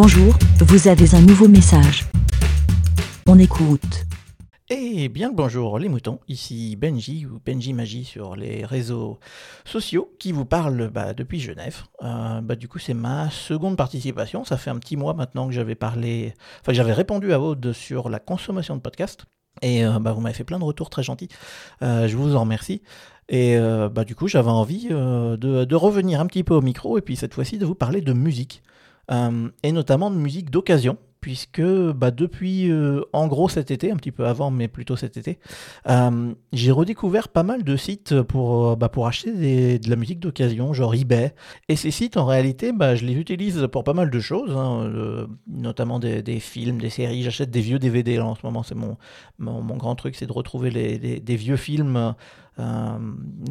Bonjour, vous avez un nouveau message. On écoute. Eh bien bonjour les moutons, ici Benji ou Benji Magie sur les réseaux sociaux qui vous parle bah, depuis Genève. Euh, bah, du coup c'est ma seconde participation, ça fait un petit mois maintenant que j'avais parlé, enfin j'avais répondu à Aude sur la consommation de podcasts et euh, bah, vous m'avez fait plein de retours très gentils, euh, je vous en remercie. Et du coup j'avais envie de, de, revenir un petit peu au micro et puis cette fois-ci de vous parler de musique. Et notamment de musique d'occasion puisque bah, depuis euh, en gros cet été, un petit peu avant, mais plutôt cet été, euh, j'ai redécouvert pas mal de sites pour, euh, bah, pour acheter de la musique d'occasion, genre eBay. Et ces sites, en réalité, bah, je les utilise pour pas mal de choses, hein, notamment des, films, des séries. J'achète des vieux DVD en ce moment, c'est mon, mon, grand truc, c'est de retrouver les, des vieux films euh,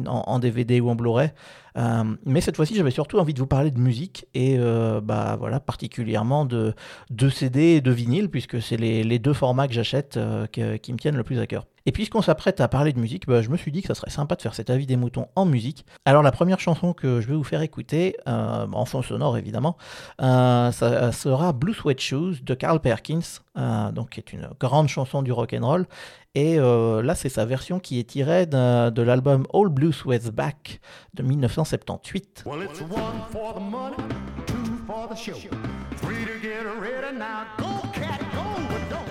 en, DVD ou en Blu-ray. Euh, mais cette fois-ci, j'avais surtout envie de vous parler de musique et euh, bah, voilà, particulièrement de, de CD et de vinyle, puisque c'est les, les, deux formats que j'achète qui me tiennent le plus à cœur. Et puisqu'on s'apprête à parler de musique, bah, je me suis dit que ça serait sympa de faire cet avis des moutons en musique. Alors la première chanson que je vais vous faire écouter, en fond sonore évidemment, ça sera Blue Sweat Shoes de Carl Perkins, donc qui est une grande chanson du rock and roll. Et euh, là, c'est sa version qui est tirée de, l'album All Blue Sweats Back de 1978.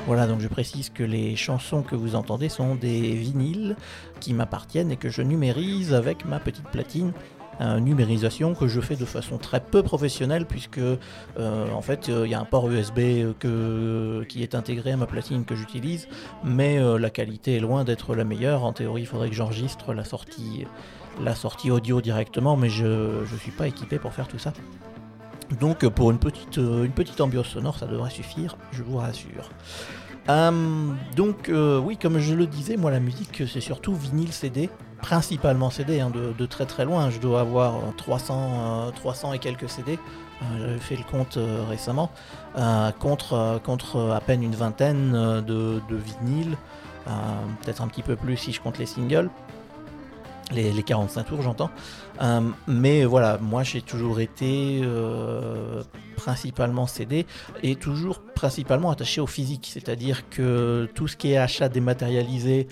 Voilà, donc je précise que les chansons que vous entendez sont des vinyles qui m'appartiennent et que je numérise avec ma petite platine numérisation que je fais de façon très peu professionnelle puisque euh, en fait il y a un port USB que, qui est intégré à ma platine que j'utilise mais euh, la qualité est loin d'être la meilleure. En théorie il faudrait que j'enregistre la sortie audio directement mais je ne suis pas équipé pour faire tout ça. Donc pour une petite, une petite ambiance sonore ça devrait suffire, je vous rassure. donc oui, comme je le disais, moi la musique c'est surtout vinyle CD principalement CD, hein, de, très très loin. Je dois avoir 300, 300 euh, et quelques CD. Euh, j'avais fait le compte euh, récemment, contre, contre à peine une vingtaine de, de vinyles, peut-être un petit peu plus si je compte les singles. Les, 45 tours j'entends. mais voilà, moi j'ai toujours été principalement CD et toujours principalement attaché au physique, c'est-à-dire que tout ce qui est achat dématérialisé,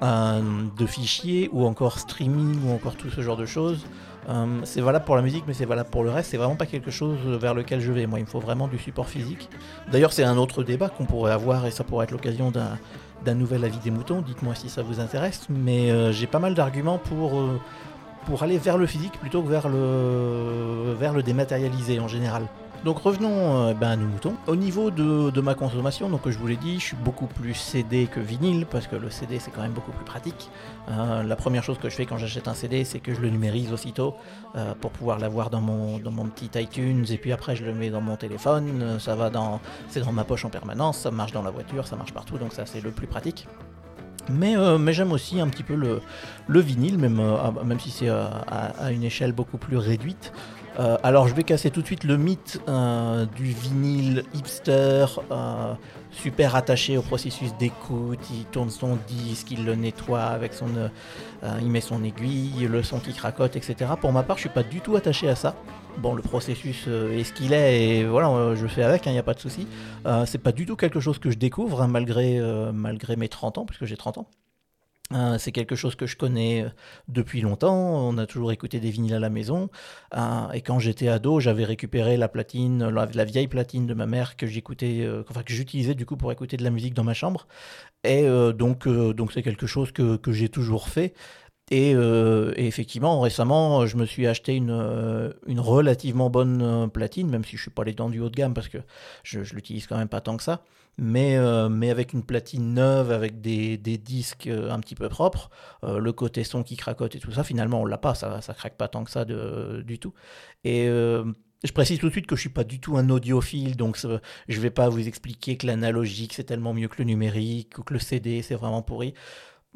de fichiers ou encore streaming ou encore tout ce genre de choses. Euh, c'est valable pour la musique, mais c'est valable pour le reste. C'est vraiment pas quelque chose vers lequel je vais. Moi, il me faut vraiment du support physique. D'ailleurs, c'est un autre débat qu'on pourrait avoir et ça pourrait être l'occasion d'un nouvel avis des moutons. Dites-moi si ça vous intéresse. Mais euh, j'ai pas mal d'arguments pour, euh, pour aller vers le physique plutôt que vers le dématérialisé en général. Donc revenons euh, ben, à nos moutons. Au niveau de, ma consommation, donc je vous l'ai dit, je suis beaucoup plus CD que vinyle parce que le CD c'est quand même beaucoup plus pratique. Euh, la première chose que je fais quand j'achète un CD, c'est que je le numérise aussitôt euh, pour pouvoir l'avoir dans mon, petit iTunes et puis après je le mets dans mon téléphone. Ça va dans, c'est dans ma poche en permanence, ça marche dans la voiture, ça marche partout, donc ça c'est le plus pratique. Mais, j'aime aussi un petit peu le, le vinyle, même, même si c'est à, une échelle beaucoup plus réduite. Euh, alors je vais casser tout de suite le mythe euh, du vinyle hipster, euh, super attaché au processus d'écoute, il tourne son disque, il le nettoie avec son... il met son aiguille, le son qui cracote, etc. Pour ma part je suis pas du tout attaché à ça. Bon le processus est ce qu'il est et voilà je fais avec, il hein, n'y a pas de souci. c'est pas du tout quelque chose que je découvre hein, malgré, malgré mes 30 ans, puisque j'ai 30 ans. Euh, c'est quelque chose que je connais euh, depuis longtemps. On a toujours écouté des vinyles à la maison. Euh, et quand j'étais ado, j'avais récupéré la platine, la, vieille platine de ma mère que j'écoutais, enfin que j'utilisais du coup pour écouter de la musique dans ma chambre. Et donc, donc c'est quelque chose que, que j'ai toujours fait. Et, effectivement, récemment, je me suis acheté une, une relativement bonne platine, même si je suis pas allé dans du haut de gamme parce que je, je l'utilise quand même pas tant que ça mais, euh, mais avec une platine neuve, avec des, des disques euh, un petit peu propres, euh, le côté son qui cracote et tout ça, finalement on l'a pas, ça, ça craque pas tant que ça du tout. Et je précise tout de suite que je suis pas du tout un audiophile, donc je vais pas vous expliquer que l'analogique c'est tellement mieux que le numérique ou que le CD c'est vraiment pourri.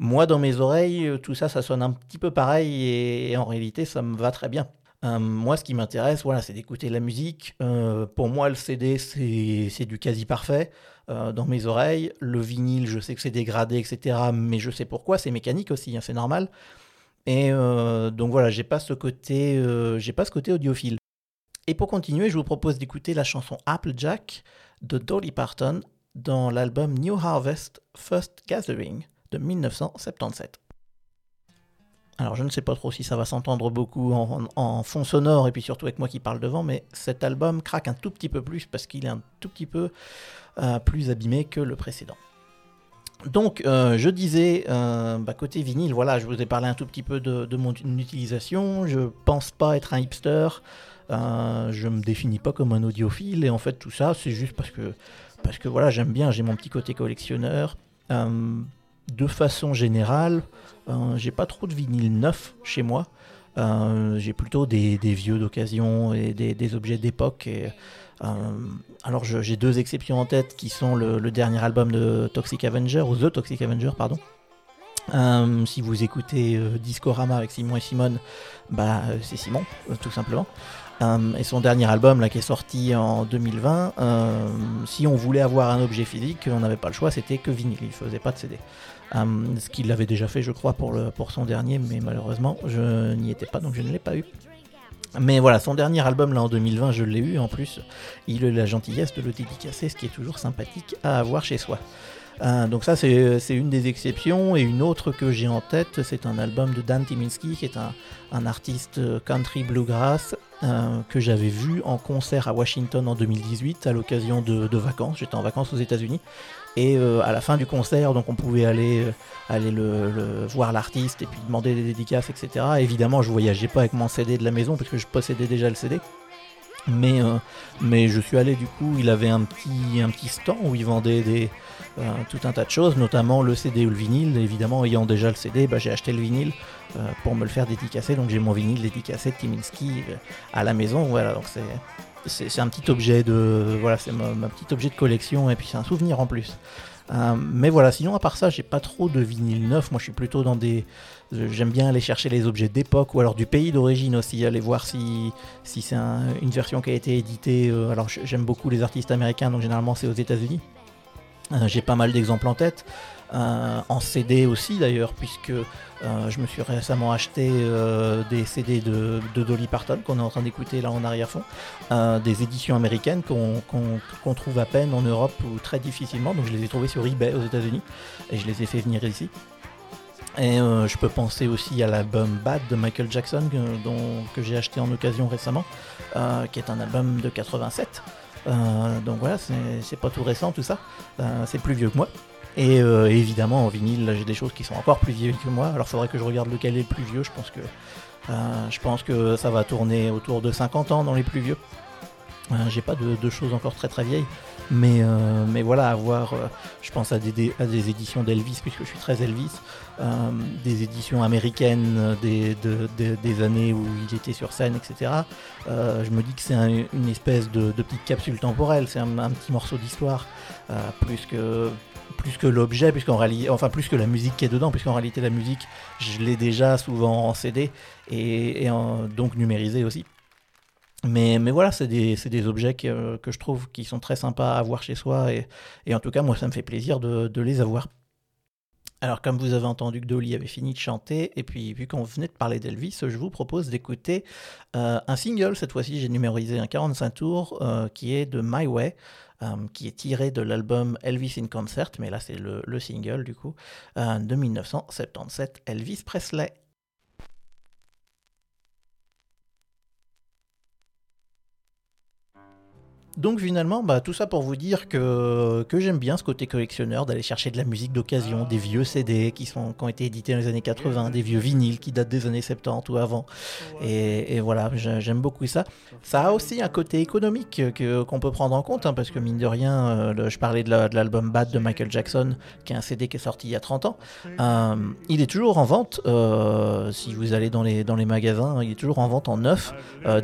Moi, dans mes oreilles, tout ça, ça sonne un petit peu pareil et en réalité, ça me va très bien. Euh, moi, ce qui m'intéresse, voilà, c'est d'écouter la musique. Euh, pour moi, le CD, c'est du quasi parfait euh, dans mes oreilles. Le vinyle, je sais que c'est dégradé, etc. Mais je sais pourquoi. C'est mécanique aussi, hein, c'est normal. Et donc voilà, j'ai pas ce côté, j'ai pas ce côté audiophile. Et pour continuer, je vous propose d'écouter la chanson Applejack de Dolly Parton dans l'album New Harvest First Gathering de 1977. Alors je ne sais pas trop si ça va s'entendre beaucoup en, fond sonore et puis surtout avec moi qui parle devant, mais cet album craque un tout petit peu plus parce qu'il est un tout petit peu euh, plus abîmé que le précédent. Donc euh, je disais, euh, bah, côté vinyle, voilà, je vous ai parlé un tout petit peu de, de mon utilisation, je pense pas être un hipster, je me définis pas comme un audiophile et en fait tout ça c'est juste parce que, parce que voilà, j'aime bien, j'ai mon petit côté collectionneur de façon générale, euh, j'ai pas trop de vinyle neuf chez moi. Euh, j'ai plutôt des, vieux d'occasion et des, objets d'époque. Euh, alors j'ai deux exceptions en tête qui sont le, dernier album de Toxic Avenger, ou The Toxic Avenger, pardon. si vous écoutez Discorama avec Simon et Simone, bah, c'est Simon, tout simplement. Et son dernier album là, qui est sorti en 2020, si on voulait avoir un objet physique, on n'avait pas le choix, c'était que vinyle, il faisait pas de CD. Euh, ce qu'il avait déjà fait, je crois, pour, pour son dernier, mais malheureusement, je n'y étais pas, donc je ne l'ai pas eu. Mais voilà, son dernier album là en 2020, je l'ai eu en plus. Il a la gentillesse de le dédicacer, ce qui est toujours sympathique à avoir chez soi. Euh, donc ça c'est une des exceptions et une autre que j'ai en tête c'est un album de Dan Timinski qui est un, artiste country bluegrass euh, que j'avais vu en concert à Washington en 2018 à l'occasion de, vacances. J'étais en vacances aux États-Unis et euh, à la fin du concert, donc on pouvait aller, euh, aller le, voir l'artiste et puis demander des dédicaces, etc. Évidemment, je voyageais pas avec mon CD de la maison parce que je possédais déjà le CD. Mais, euh, mais je suis allé du coup, il avait un petit, un petit stand où il vendait des, tout un tas de choses, notamment le CD ou le vinyle. Évidemment, ayant déjà le CD, bah, j'ai acheté le vinyle pour me le faire dédicacer. Donc j'ai mon vinyle dédicacé de Timinski à la maison. Voilà, donc c'est c'est un petit objet de voilà, c'est ma, objet de collection et puis c'est un souvenir en plus. Euh, mais voilà, sinon à part ça, j'ai pas trop de vinyle neuf. Moi, je suis plutôt dans des, j'aime bien aller chercher les objets d'époque ou alors du pays d'origine aussi, aller voir si si c'est une version qui a été éditée. Euh, alors j'aime beaucoup les artistes américains, donc généralement c'est aux États-Unis. Euh, j'ai pas mal d'exemples en tête. Euh, en CD aussi d'ailleurs, puisque euh, je me suis récemment acheté des CD de, Dolly Parton qu'on est en train d'écouter là en arrière-fond, des éditions américaines qu'on trouve à peine en Europe ou très difficilement, donc je les ai trouvées sur eBay aux États-Unis et je les ai fait venir ici. Et je peux penser aussi à l'album Bad de Michael Jackson que j'ai acheté en occasion récemment, qui est un album de 87. Donc voilà, c'est pas tout récent tout ça, c'est plus vieux que moi. Et euh, évidemment, en vinyle, j'ai des choses qui sont encore plus vieilles que moi. Alors, faudrait que je regarde lequel est le plus vieux. Je pense que, euh, je pense que ça va tourner autour de 50 ans dans les plus vieux. Euh, j'ai pas de, choses encore très très vieilles. Mais, mais voilà, avoir, je pense à des, à des éditions d'Elvis, puisque je suis très Elvis, des éditions américaines des, des années où il était sur scène, etc. je me dis que c'est une espèce de, petite capsule temporelle, c'est un, petit morceau d'histoire, plus que plus que l'objet, puisqu'en réalité, enfin plus que la musique qui est dedans, puisqu'en réalité la musique, je l'ai déjà souvent en CD et, donc numérisé aussi. Mais, mais voilà, c'est des, des, objets que, que, je trouve qui sont très sympas à avoir chez soi et, et en tout cas, moi, ça me fait plaisir de, de, les avoir. Alors, comme vous avez entendu que Dolly avait fini de chanter, et puis vu qu'on venait de parler d'Elvis, je vous propose d'écouter euh, un single. Cette fois-ci, j'ai numérisé un 45 tours euh, qui est de My Way. Euh, qui est tiré de l'album Elvis in Concert, mais là c'est le, le, single du coup, de 1977, Elvis Presley. Donc finalement, bah, tout ça pour vous dire que, que j'aime bien ce côté collectionneur, d'aller chercher de la musique d'occasion, des vieux CD qui, sont, qui ont été édités dans les années 80, des vieux vinyles qui datent des années 70 ou avant. Et, voilà, j'aime beaucoup ça. Ça a aussi un côté économique qu'on peut prendre en compte, hein, parce que mine de rien, euh, je parlais de l'album Bad de Michael Jackson, qui est un CD qui est sorti il y a 30 ans. Euh, il est toujours en vente, euh, si vous allez dans les, dans les magasins, il est toujours en vente en neuf,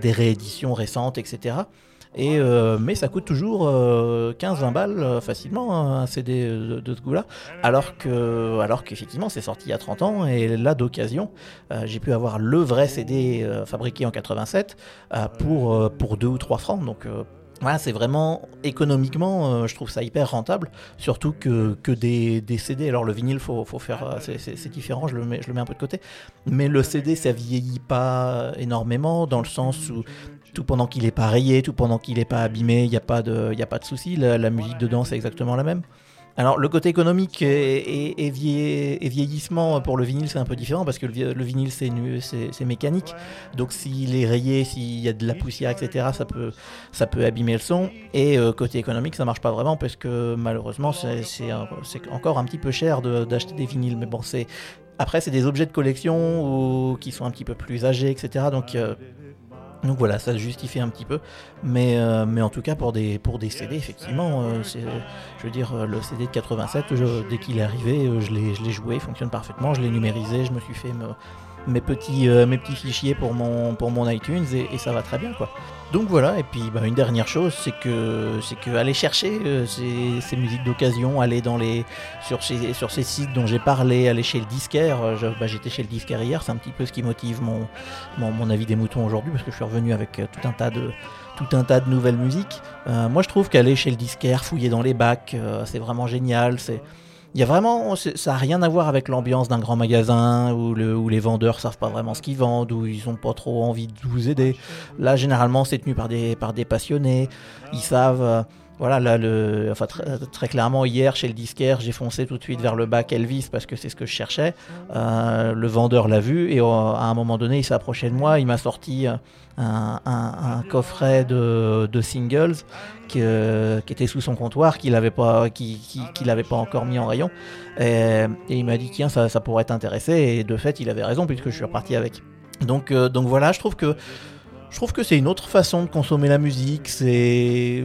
des rééditions récentes, etc. Euh, mais ça coûte toujours 15-20 euh, balles euh, facilement hein, un CD de, ce goût-là, alors que, alors qu'effectivement c'est sorti il y a 30 ans et là d'occasion j'ai pu avoir le vrai CD fabriqué en 87 pour pour 2 ou 3 francs. Donc voilà, c'est vraiment économiquement, je trouve ça hyper rentable, surtout que, que des, des, CD. Alors le vinyle, faut, faut faire, c'est différent, je le, mets, je le mets un peu de côté. Mais le CD, ça vieillit pas énormément dans le sens où tout pendant qu'il n'est pas rayé, tout pendant qu'il n'est pas abîmé, il n'y a pas de, y a pas de souci. La, musique dedans, c'est exactement la même. Alors le côté économique et, vieillissement pour le vinyle c'est un peu différent parce que le, vinyle c'est mécanique donc s'il est rayé, s'il y a de la poussière etc ça peut, ça peut abîmer le son et euh, côté économique ça marche pas vraiment parce que malheureusement c'est encore un petit peu cher d'acheter des vinyles mais bon c'est après c'est des objets de collection ou, qui sont un petit peu plus âgés etc donc euh, donc voilà, ça justifie un petit peu. Mais, euh, en tout cas, pour des, pour des CD, effectivement, euh, je veux dire, le CD de 87, dès qu'il est arrivé, euh, je l'ai joué, il fonctionne parfaitement, je l'ai numérisé, je me suis fait me, mes petits, euh, mes petits fichiers pour mon, pour mon iTunes et, ça va très bien quoi. Donc voilà, et puis bah, une dernière chose, c'est que, c'est que aller chercher euh, ces, ces, musiques d'occasion, aller dans les, sur, ces, sur ces sites dont j'ai parlé, aller chez le disquaire, euh, bah, j'étais chez le disquaire hier, c'est un petit peu ce qui motive mon, mon, avis des moutons aujourd'hui, parce que je suis revenu avec tout un tas de, tout un tas de nouvelles musiques. moi je trouve qu'aller chez le disquaire, fouiller dans les bacs, c'est vraiment génial, c'est il y a vraiment, ça n'a rien à voir avec l'ambiance d'un grand magasin où, le, où les vendeurs savent pas vraiment ce qu'ils vendent, où ils ont pas trop envie de vous aider. Là, généralement, c'est tenu par des, par des passionnés. Ils savent, euh, voilà, là, le, enfin, très clairement, hier, chez le disquaire, j'ai foncé tout de suite vers le bac Elvis parce que c'est ce que je cherchais. Euh, le vendeur l'a vu et euh, à un moment donné, il s'est approché de moi. Il m'a sorti un, un, coffret de, singles qui, était sous son comptoir, qu'il n'avait pas, qui, pas encore mis en rayon. Et, il m'a dit, tiens, ça, ça pourrait t'intéresser. Et de fait, il avait raison puisque je suis reparti avec. Donc, euh, donc voilà, je trouve que je trouve que c'est une autre façon de consommer la musique. C'est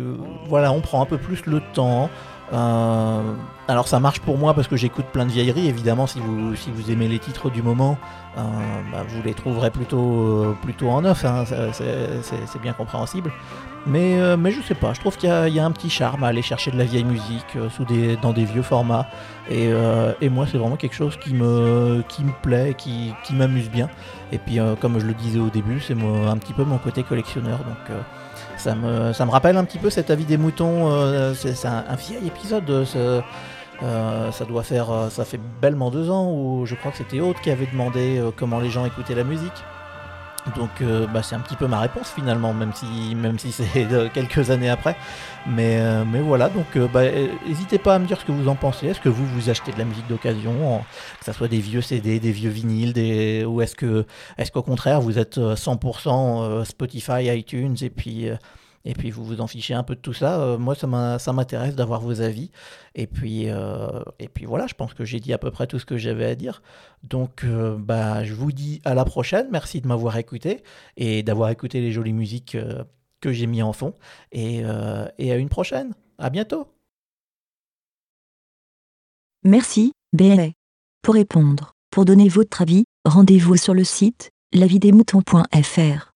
voilà, on prend un peu plus le temps. Euh, alors ça marche pour moi parce que j'écoute plein de vieilleries. Évidemment, si vous si vous aimez les titres du moment, euh, bah, vous les trouverez plutôt euh, plutôt en neuf. Hein, c'est bien compréhensible. Mais, euh, mais je sais pas, je trouve qu'il y, a un petit charme à aller chercher de la vieille musique euh, sous des, dans des vieux formats. Et, et moi, c'est vraiment quelque chose qui me, qui me plaît, qui, qui m'amuse bien. Et puis, comme je le disais au début, c'est un petit peu mon côté collectionneur. Donc, ça, me, ça me rappelle un petit peu cet avis des moutons. c'est un, vieil épisode. Ça doit faire, ça fait bellement deux ans où je crois que c'était Aude qui avait demandé comment les gens écoutaient la musique. Donc euh, bah, c'est un petit peu ma réponse finalement, même si, même si c'est quelques années après. Mais, euh, mais voilà, donc euh, bah, n'hésitez pas à me dire ce que vous en pensez. Est-ce que vous vous achetez de la musique d'occasion, que ce soit des vieux CD, des vieux vinyles, ou est-ce que est-ce qu'au contraire vous êtes 100% Spotify, iTunes et puis et puis vous vous en fichez un peu de tout ça. Euh, moi, ça m'intéresse d'avoir vos avis. Et puis, euh, et puis voilà, je pense que j'ai dit à peu près tout ce que j'avais à dire. Donc, euh, bah, je vous dis à la prochaine. Merci de m'avoir écouté et d'avoir écouté les jolies musiques que j'ai mis en fond. Et, et à une prochaine. À bientôt. Merci, BLA. Pour répondre, pour donner votre avis, rendez-vous sur le site lavidemouton.fr.